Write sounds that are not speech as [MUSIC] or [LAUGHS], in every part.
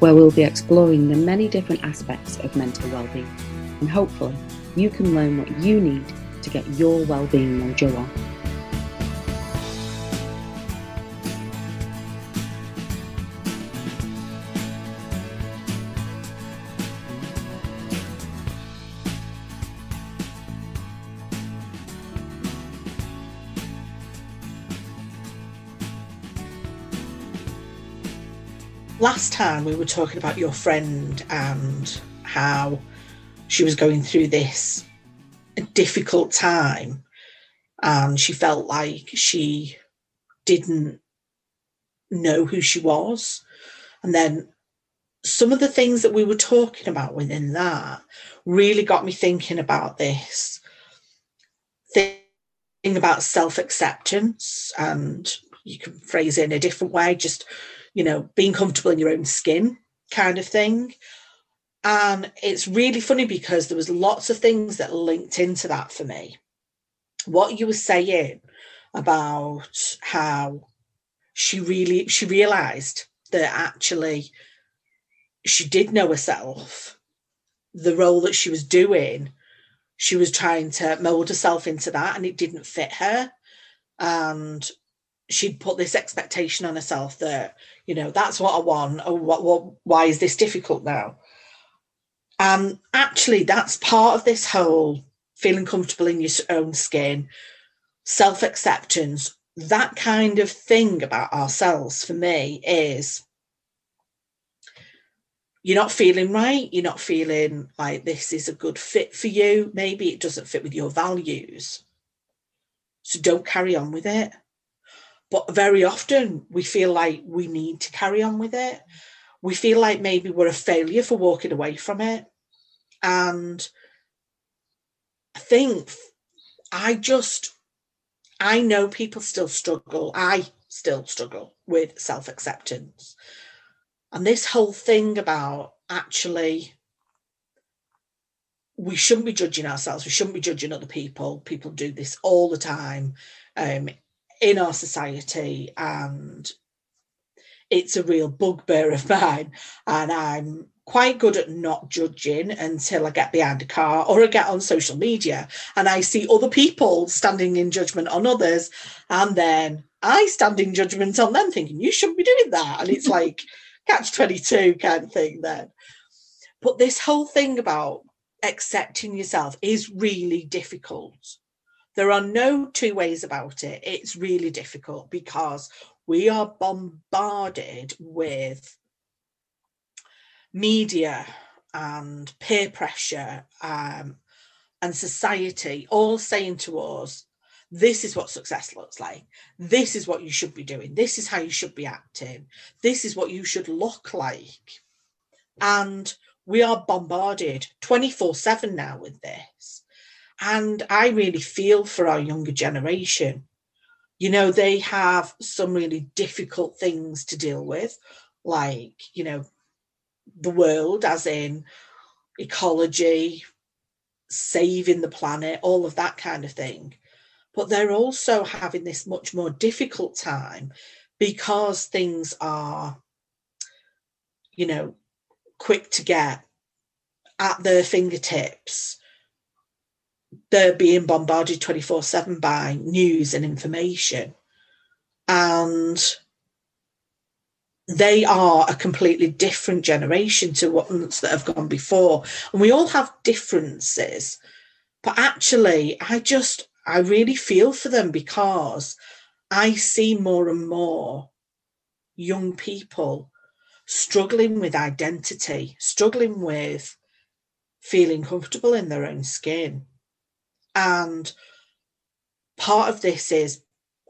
where we'll be exploring the many different aspects of mental well-being and hopefully you can learn what you need to get your well-being mojo on. Last time we were talking about your friend and how she was going through this difficult time and she felt like she didn't know who she was. And then some of the things that we were talking about within that really got me thinking about this thing about self-acceptance and you can phrase it in a different way just you know, being comfortable in your own skin kind of thing. And it's really funny because there was lots of things that linked into that for me. What you were saying about how she really she realized that actually she did know herself the role that she was doing she was trying to mold herself into that and it didn't fit her and she'd put this expectation on herself that you know that's what i want what, what why is this difficult now? And actually that's part of this whole feeling comfortable in your own skin self-acceptance. That kind of thing about ourselves for me is you're not feeling right you're not feeling like this is a good fit for you maybe it doesn't fit with your values. So don't carry on with it but very often we feel like we need to carry on with it. We feel like maybe we're a failure for walking away from it. And I think I just, I know people still struggle. I still struggle with self acceptance. And this whole thing about actually, we shouldn't be judging ourselves. We shouldn't be judging other people. People do this all the time. Um, in our society and it's a real bugbear of mine. And i'm quite good at not judging until i get behind a car or i get on social media and i see other people standing in judgment on others. And then i stand in judgment on them thinking you shouldn't be doing that. And it's [LAUGHS] like catch 22 kind of thing then. But this whole thing about accepting yourself is really difficult there are no two ways about it. It's really difficult because we are bombarded with media and peer pressure um, and society all saying to us, this is what success looks like. This is what you should be doing. This is how you should be acting. This is what you should look like. And we are bombarded 24 7 now with this. And I really feel for our younger generation. You know, they have some really difficult things to deal with, like, you know, the world, as in ecology, saving the planet, all of that kind of thing. But they're also having this much more difficult time because things are, you know, quick to get at their fingertips they're being bombarded 24 7 by news and information. And they are a completely different generation to ones that have gone before. And we all have differences. But actually, I just, I really feel for them because I see more and more young people struggling with identity, struggling with feeling comfortable in their own skin. And part of this is,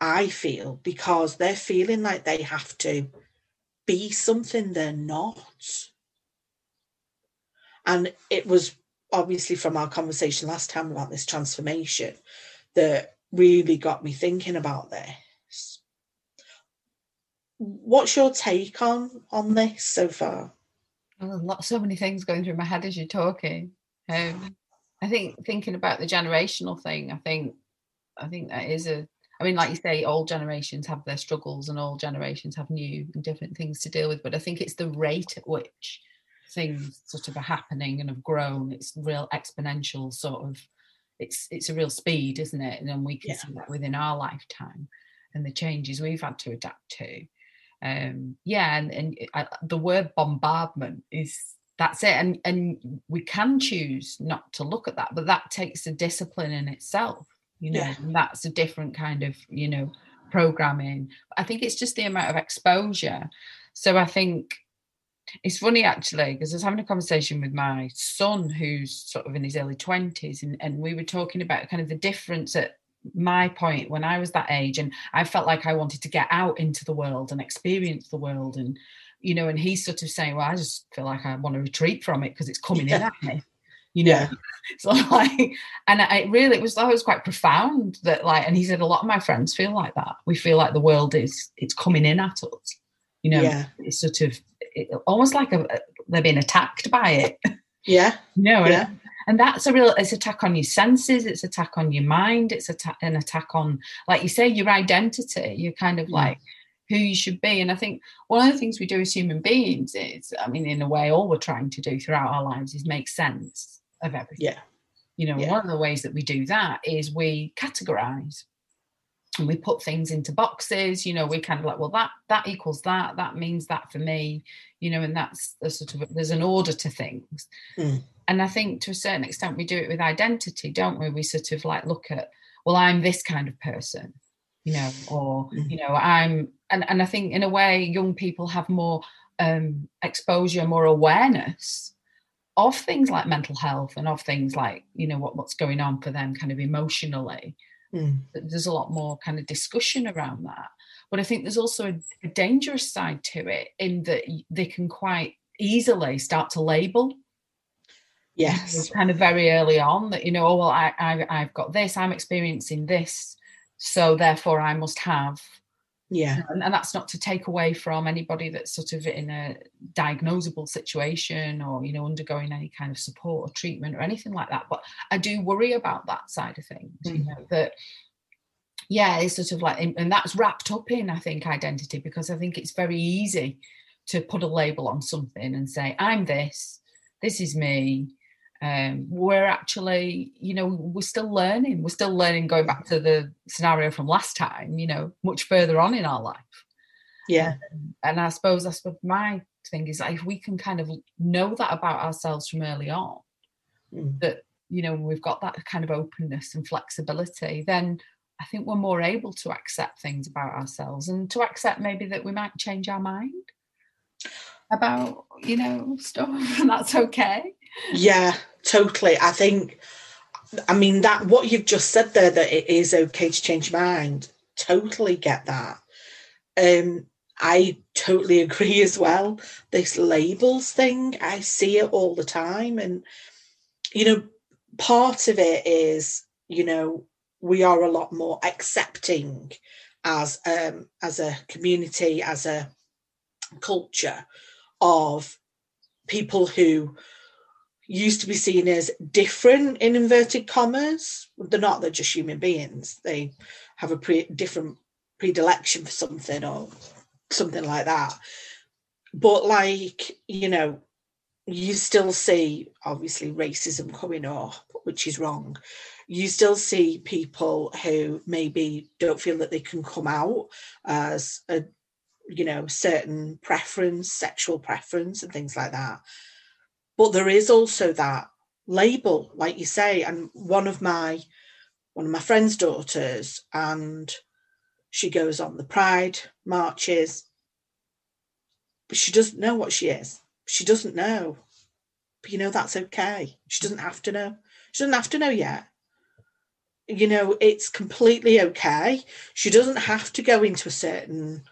I feel, because they're feeling like they have to be something they're not. And it was obviously from our conversation last time about this transformation that really got me thinking about this. What's your take on on this so far? Well, lot, so many things going through my head as you're talking. Um, I think thinking about the generational thing, I think, I think that is a. I mean, like you say, all generations have their struggles, and all generations have new and different things to deal with. But I think it's the rate at which things sort of are happening and have grown. It's real exponential sort of. It's it's a real speed, isn't it? And then we can yeah. see that within our lifetime, and the changes we've had to adapt to um yeah and, and I, the word bombardment is that's it. And and we can choose not to look at that but that takes a discipline in itself you know yeah. that's a different kind of you know programming. I think it's just the amount of exposure. So i think it's funny actually because I was having a conversation with my son who's sort of in his early 20s and, and we were talking about kind of the difference at my point when I was that age, and I felt like I wanted to get out into the world and experience the world, and you know, and he's sort of saying, "Well, I just feel like I want to retreat from it because it's coming yeah. in at me." You know, yeah. [LAUGHS] so like, and I really it was that was quite profound that like, and he said a lot of my friends feel like that. We feel like the world is it's coming in at us. You know, yeah. it's sort of it, almost like a, they're being attacked by it. [LAUGHS] Yeah. you know, yeah and that's a real it's attack on your senses it's attack on your mind it's an attack on like you say your identity you're kind of mm. like who you should be. And i think one of the things we do as human beings is i mean in a way all we're trying to do throughout our lives is make sense of everything. Yeah. You know yeah. one of the ways that we do that is we categorize and we put things into boxes. You know we kind of like well that that equals that that means that for me you know and that's the sort of there's an order to things. Mm and I think to a certain extent we do it with identity, don't we? We sort of like look at, well, I'm this kind of person, you know, or mm-hmm. you know, I'm and, and I think in a way young people have more um exposure, more awareness of things like mental health and of things like, you know, what, what's going on for them kind of emotionally. Mm. There's a lot more kind of discussion around that. But I think there's also a, a dangerous side to it in that they can quite easily start to label Yes. kind of very early on that, you know, oh, well, I, I, I've got this, I'm experiencing this. So therefore I must have. Yeah. And, and that's not to take away from anybody that's sort of in a diagnosable situation or, you know, undergoing any kind of support or treatment or anything like that. But I do worry about that side of things, mm. you know, that yeah, it's sort of like, and that's wrapped up in, I think, identity because I think it's very easy to put a label on something and say, I'm this, this is me, um, we're actually, you know, we're still learning. We're still learning going back to the scenario from last time, you know, much further on in our life. Yeah. Um, and I suppose that's what my thing is like if we can kind of know that about ourselves from early on, mm. that, you know, we've got that kind of openness and flexibility, then I think we're more able to accept things about ourselves and to accept maybe that we might change our mind about, you know, stuff, [LAUGHS] and that's okay. Yeah, totally. I think, I mean, that what you've just said there, that it is okay to change mind, totally get that. Um, I totally [LAUGHS] agree as well. This labels thing, I see it all the time. And, you know, part of it is, you know, we are a lot more accepting as um as a community, as a culture of people who used to be seen as different in inverted commas. They're not, they're just human beings. They have a pre- different predilection for something or something like that. But, like, you know, you still see obviously racism coming up, which is wrong. You still see people who maybe don't feel that they can come out as a, you know, certain preference, sexual preference, and things like that but there is also that label like you say and one of my one of my friend's daughters and she goes on the pride marches. But she doesn't know what she is. She doesn't know. But you know that's okay. She doesn't have to know. She doesn't have to know yet. You know it's completely okay. She doesn't have to go into a certain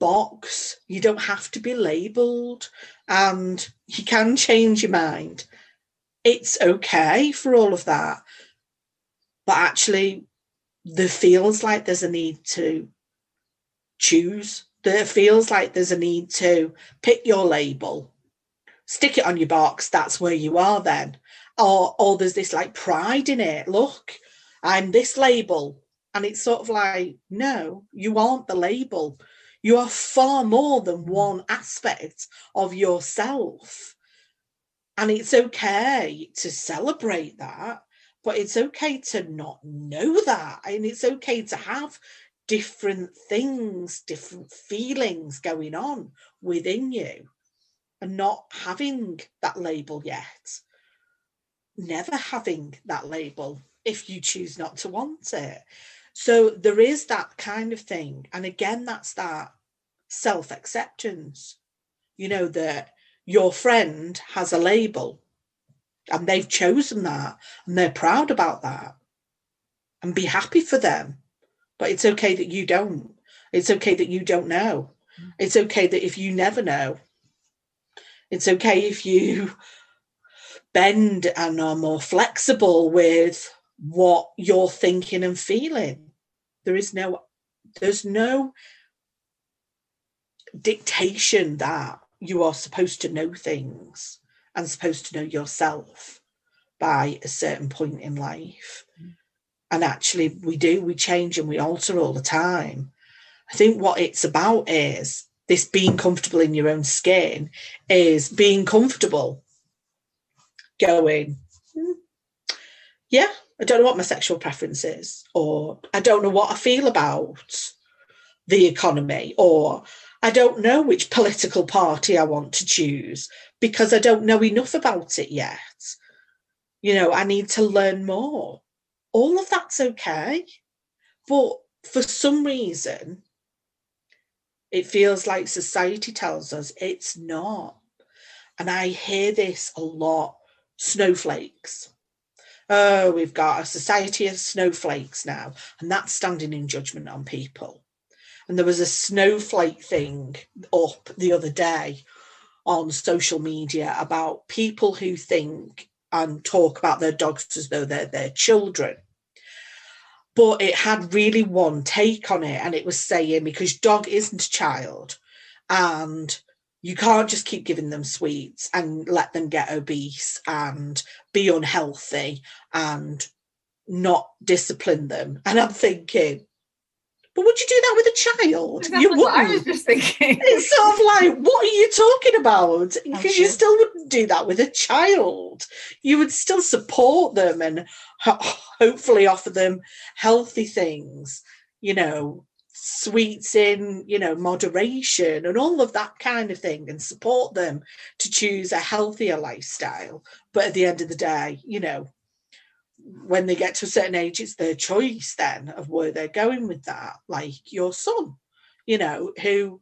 box. You don't have to be labeled, and you can change your mind. it's okay for all of that. But actually, there feels like there's a need to choose. There feels like there's a need to pick your label, stick it on your box. That's where you are then. Or, or there's this like pride in it. Look, I'm this label. And it's sort of like, no, you aren't the label. You are far more than hmm. one aspect of yourself. And it's okay to celebrate that, but it's okay to not know that. And it's okay to have different things, different feelings going on within you and not having that label yet. Never having that label if you choose not to want it. So there is that kind of thing. And again, that's that self acceptance. You know, that your friend has a label and they've chosen that and they're proud about that and be happy for them. But it's okay that you don't. It's okay that you don't know. Mm. It's okay that if you never know, it's okay if you [LAUGHS] bend and are more flexible with what you're thinking and feeling. There is no, there's no dictation that you are supposed to know things and supposed to know yourself by a certain point in life. And actually, we do, we change and we alter all the time. I think what it's about is this being comfortable in your own skin, is being comfortable going, hmm, yeah, I don't know what my sexual preference is, or I don't know what I feel about the economy, or I don't know which political party I want to choose because I don't know enough about it yet. You know, I need to learn more. All of that's okay. But for some reason, it feels like society tells us it's not. And I hear this a lot snowflakes. Oh, we've got a society of snowflakes now, and that's standing in judgment on people. And there was a snowflake thing up the other day on social media about people who think and talk about their dogs as though they're their children. But it had really one take on it, and it was saying because dog isn't a child, and you can't just keep giving them sweets and let them get obese and be unhealthy and not discipline them. And I'm thinking, but would you do that with a child? Exactly you wouldn't. I was just thinking. [LAUGHS] It's sort of like, what are you talking about? Because you still wouldn't do that with a child. You would still support them and ho- hopefully offer them healthy things, you know, sweets in, you know, moderation and all of that kind of thing, and support them to choose a healthier lifestyle. But at the end of the day, you know, when they get to a certain age, it's their choice then of where they're going with that. Like your son, you know, who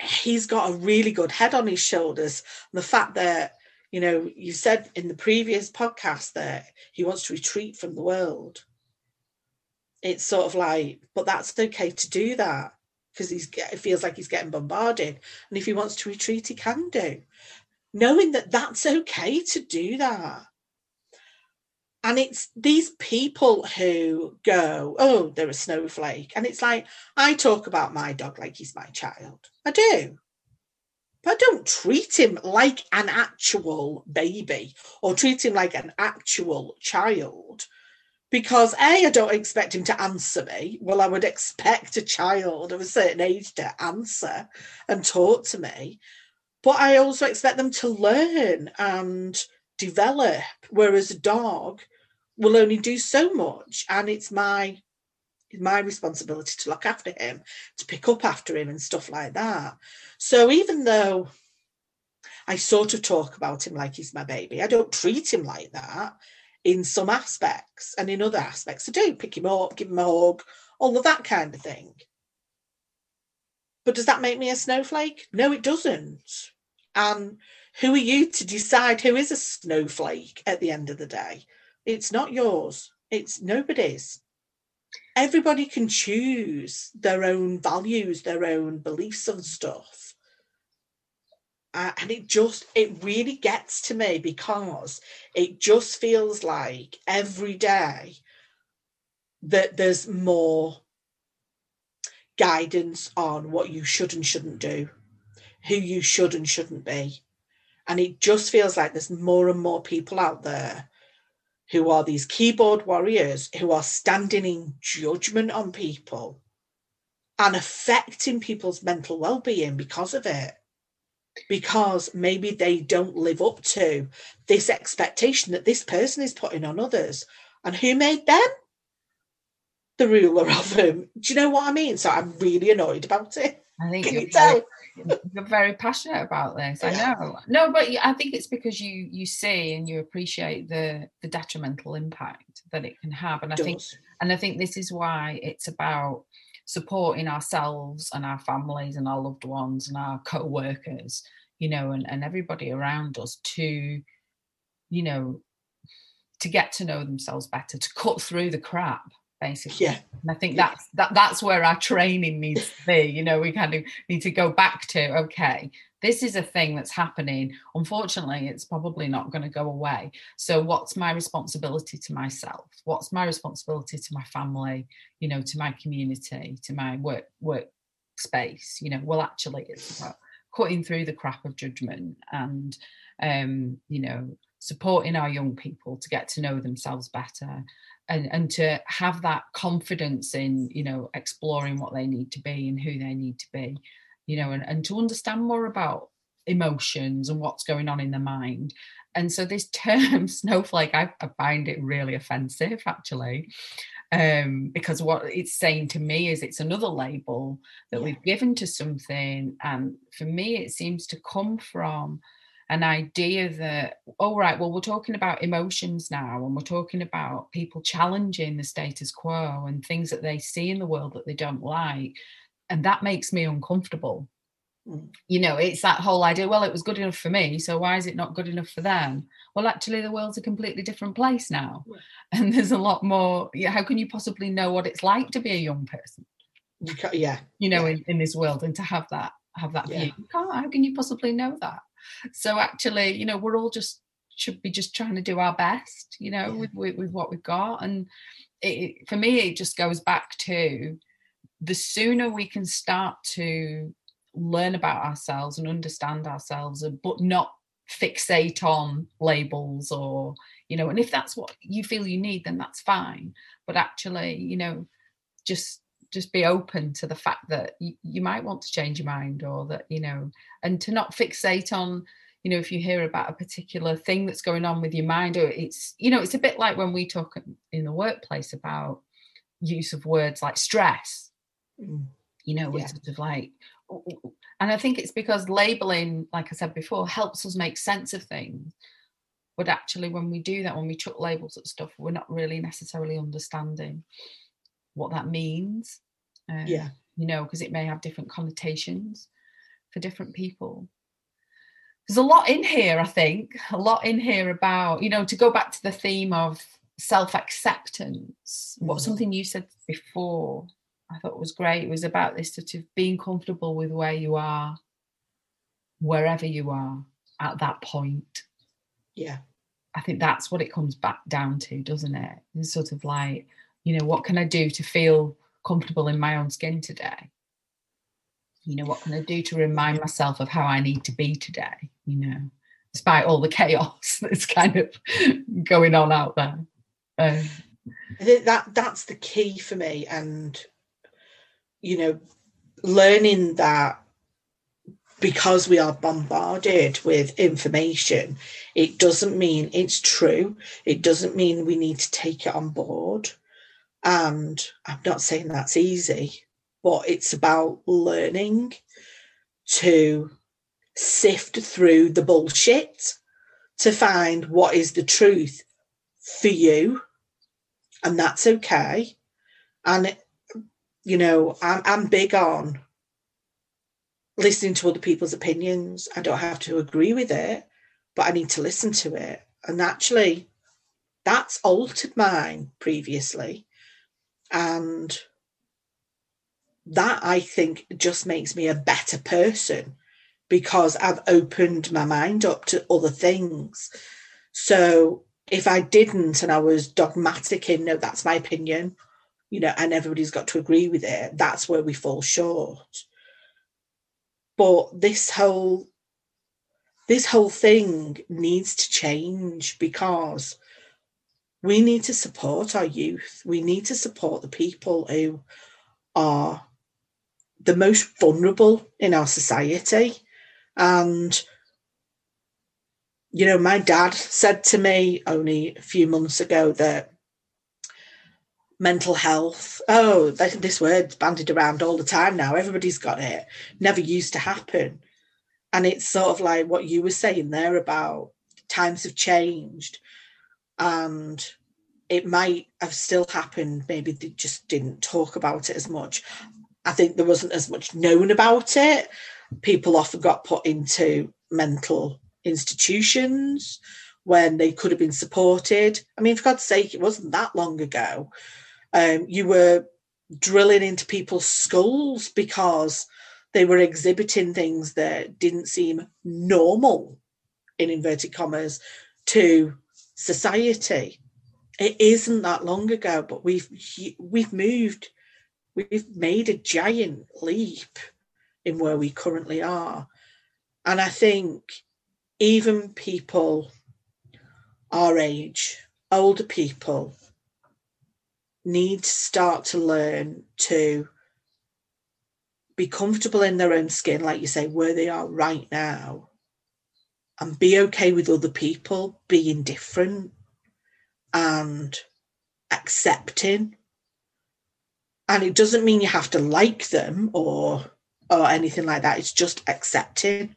he's got a really good head on his shoulders. The fact that, you know, you said in the previous podcast that he wants to retreat from the world. It's sort of like, but that's okay to do that because he's it feels like he's getting bombarded. And if he wants to retreat, he can do. Knowing that that's okay to do that and it's these people who go, oh, they're a snowflake. And it's like, I talk about my dog like he's my child. I do. But I don't treat him like an actual baby or treat him like an actual child because A, I don't expect him to answer me. Well, I would expect a child of a certain age to answer and talk to me. But I also expect them to learn and develop. Whereas a dog will only do so much, and it's my my responsibility to look after him, to pick up after him, and stuff like that. So even though I sort of talk about him like he's my baby, I don't treat him like that in some aspects, and in other aspects, I do pick him up, give him a hug, all of that kind of thing. But does that make me a snowflake? No, it doesn't. And who are you to decide who is a snowflake at the end of the day? It's not yours, it's nobody's. Everybody can choose their own values, their own beliefs and stuff. Uh, and it just it really gets to me because it just feels like every day that there's more guidance on what you should and shouldn't do who you should and shouldn't be. And it just feels like there's more and more people out there who are these keyboard warriors who are standing in judgment on people and affecting people's mental well-being because of it because maybe they don't live up to this expectation that this person is putting on others and who made them the ruler of them do you know what i mean so i'm really annoyed about it I think Can you're, tell? very, you're very passionate about this. I know. No, but I think it's because you you see and you appreciate the the detrimental impact that it can have. And I think and I think this is why it's about supporting ourselves and our families and our loved ones and our co-workers, you know, and, and everybody around us to, you know, to get to know themselves better, to cut through the crap, basically. yeah And I think Yeah. that's that that's where our training needs to be. You know, we kind of need to go back to okay, this is a thing that's happening. Unfortunately, it's probably not going to go away. So what's my responsibility to myself? What's my responsibility to my family, you know, to my community, to my work work space? You know, well actually it's about cutting through the crap of judgment and um, you know, supporting our young people to get to know themselves better and and to have that confidence in you know exploring what they need to be and who they need to be you know and, and to understand more about emotions and what's going on in the mind. And so this term [LAUGHS] snowflake I, I find it really offensive actually um because what it's saying to me is it's another label that Yeah. we've given to something. And for me it seems to come from an idea that all right well we're talking about emotions now and we're talking about people challenging the status quo and things that they see in the world that they don't like and that makes me uncomfortable. Mm. you know it's that whole idea well it was good enough for me so why is it not good enough for them? Well actually the world's a completely different place now. Yeah. [LAUGHS] and there's a lot more yeah how can you possibly know what it's like to be a young person? You ca yeah. You know Yeah. in, in this world and to have that have that view. You can't, how can you possibly know that? So actually you know we're all just should be just trying to do our best you know with, with with what we've got. And it- for me it just goes back to the sooner we can start to learn about ourselves and understand ourselves but not fixate on labels or you know and if that's what you feel you need then that's fine. But actually you know just just be open to the fact that you, you might want to change your mind or that you know and to not fixate on you know if you hear about a particular thing that's going on with your mind or it's you know it's a bit like when we talk in the workplace about use of words like stress Mm. you know we're Yeah. sort of like and i think it's because labeling like i said before helps us make sense of things but actually when we do that when we chuck labels at stuff we're not really necessarily understanding what that means um, yeah you know because it may have different connotations for different people there's a lot in here i think a lot in here about you know to go back to the theme of self-acceptance what Mhm. something you said before i thought was great it was about this sort of being comfortable with where you are wherever you are at that point yeah I think that's what it comes back down to, doesn't it? It's sort of like, you know, what can I do to feel comfortable in my own skin today? You know, what can I do to remind myself of how I need to be today? You know, despite all the chaos [LAUGHS] that's kind of going on out there. Um, I think that that's the key for me, and you know, learning that because we are bombarded with information, it doesn't mean it's true. It doesn't mean we need to take it on board. And I'm not saying that's easy, but it's about learning to sift through the bullshit to find what is the truth for you and that's okay. And you know, I'm I'm big on listening to other people's opinions. I don't have to agree with it, but I need to listen to it. And actually, that's altered mine previously. And that I think just makes me a better person because I've opened my mind up to other things. So if I didn't and I was dogmatic in, no, that's my opinion, you know, and everybody's got to agree with it, that's where we fall short. But this whole this whole thing needs to change because we need to support our youth. We need to support the people who are the most vulnerable in our society. And, you know, my dad said to me only a few months ago that mental health, oh, this word's bandied around all the time now. Everybody's got it. Never used to happen. And it's sort of like what you were saying there about times have changed and it might have still happened. Maybe they just didn't talk about it as much. I think there wasn't as much known about it. People often got put into mental institutions when they could have been supported. I mean, for God's sake, it wasn't that long ago. Um, you were drilling into people's skulls because they were exhibiting things that didn't seem normal, in inverted commas, to society. It isn't that long ago, but we've we've moved we've made a giant leap in where we currently are. And I think even people our age, older people, need to start to learn to be comfortable in their own skin, like you say, where they are right now, and be okay with other people being different and accepting. And it doesn't mean you have to like them or or anything like that. It's just accepting.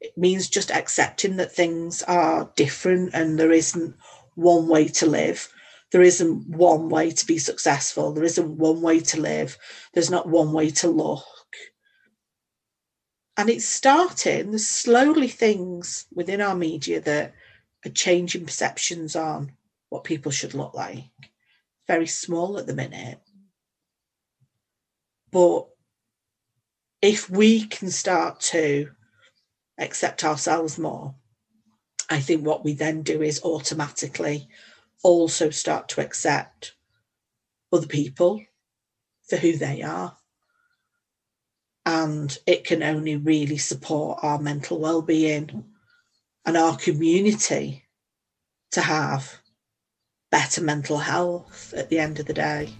It means just accepting that things are different and there isn't one way to live there isn't one way to be successful. There isn't one way to live. There's not one way to look. And it's starting. There's slowly things within our media that are changing perceptions on what people should look like. Very small at the minute. But if we can start to accept ourselves more, I think what we then do is automatically also start to accept other people for who they are. And it can only really support our mental well being and our community to have better mental health at the end of the day.